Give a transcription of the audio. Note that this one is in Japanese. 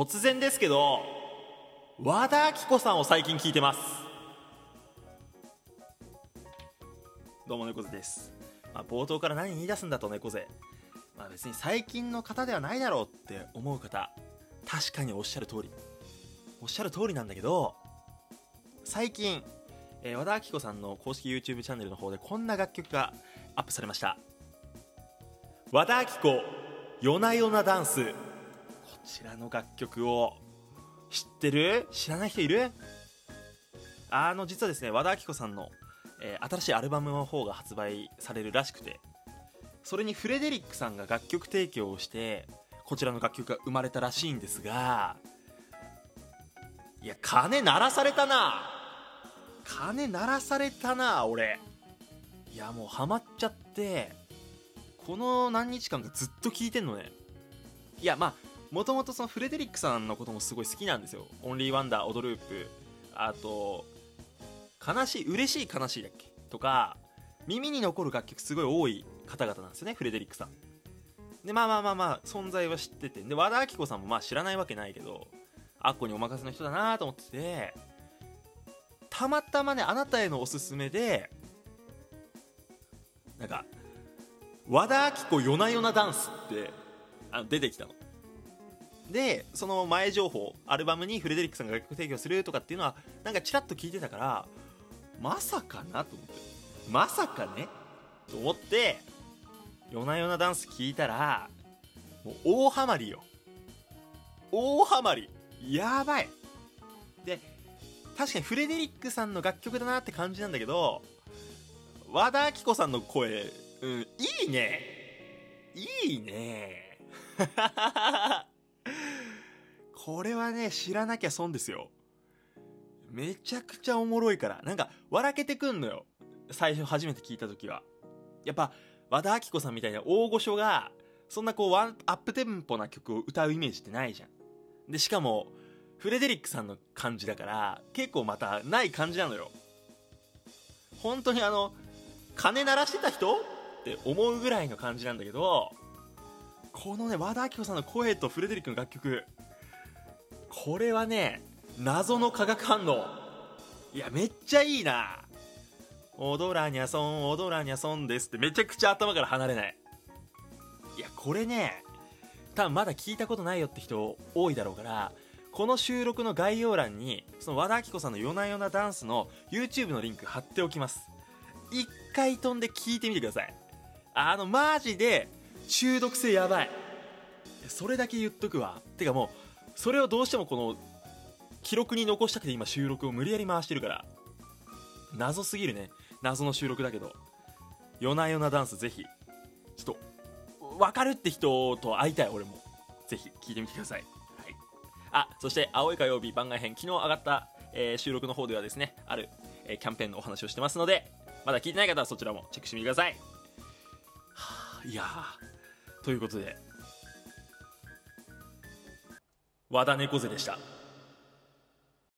突然ですけど和田アキ子さんを最近聞いてます。どうも猫背です、まあ、冒頭から何言い出すんだと猫背。まあ別に最近の方ではないだろうって思う方確かにおっしゃる通り。おっしゃる通りなんだけど最近、えー和田アキ子さんの公式 YouTube チャンネルの方でこんな楽曲がアップされました。和田アキ子夜な夜なダンス。ちらの楽曲を。知ってる？知らない人いる？あの実はですね和田アキ子さんの、えー新しいアルバムの方が発売されるらしくて。それにフレデリックさんが楽曲提供をしてこちらの楽曲が生まれたらしいんですがいや金鳴らされたな。金鳴らされたな俺。いやもうハマっちゃってこの何日間かずっと聴いてんのね。いやまあもともとそのフレデリックさんのこともすごい好きなんですよ「オンリーワンダーオドループ」あと「悲しい嬉しい悲しい」だっけとか耳に残る楽曲すごい多い方々なんですよねフレデリックさん。でまあまあまあまあ存在は知ってて。で和田アキ子さんもまあ知らないわけないけどアッコにお任せの人だなと思っててたまたまねあなたへのおすすめでなんか和田アキ子夜な夜なダンスってあの出てきたの。でその前情報アルバムにフレデリックさんが楽曲提供するとかっていうのはなんかちらっと聞いてたからまさかなと思って。まさかね？と思って夜な夜なダンス聞いたらもう大ハマりよ。大ハマり。やばい。で確かにフレデリックさんの楽曲だなって感じなんだけど和田アキ子さんの声、うん、いいね。いいね。これはね知らなきゃ損ですよ。めちゃくちゃおもろいから。なんか笑けてくんのよ。最初初めて聞いた時は。やっぱ和田アキ子さんみたいな大御所がそんなこうワンアップテンポな曲を歌うイメージってないじゃん。でしかもフレデリックさんの感じだから結構またない感じなのよ。本当にあの鐘鳴らしてた人って思うぐらいの感じなんだけどこのね和田アキ子さんの声とフレデリックの楽曲これはね謎の化学反応。いやめっちゃいいな。踊らにゃそん踊らにゃそんですってめちゃくちゃ頭から離れない。いやこれね多分まだ聞いたことないよって人多いだろうからこの収録の概要欄にその和田アキ子さんの夜な夜なダンスの YouTube のリンク貼っておきます。一回飛んで聞いてみてください。あのマジで中毒性やばい。それだけ言っとくわ。てかもうそれをどうしてもこの記録に残したくて今収録を無理やり回してるから。謎すぎるね。謎の収録だけど。夜な夜なダンスぜひ。ちょっと分かるって人と会いたい俺も。ぜひ聞いてみてください、はい、あそして青い火曜日番外編昨日上がった、えー収録の方ではですねある、えーキャンペーンのお話をしてますのでまだ聞いてない方はそちらもチェックしてみてください。はいやということで和田猫背でした。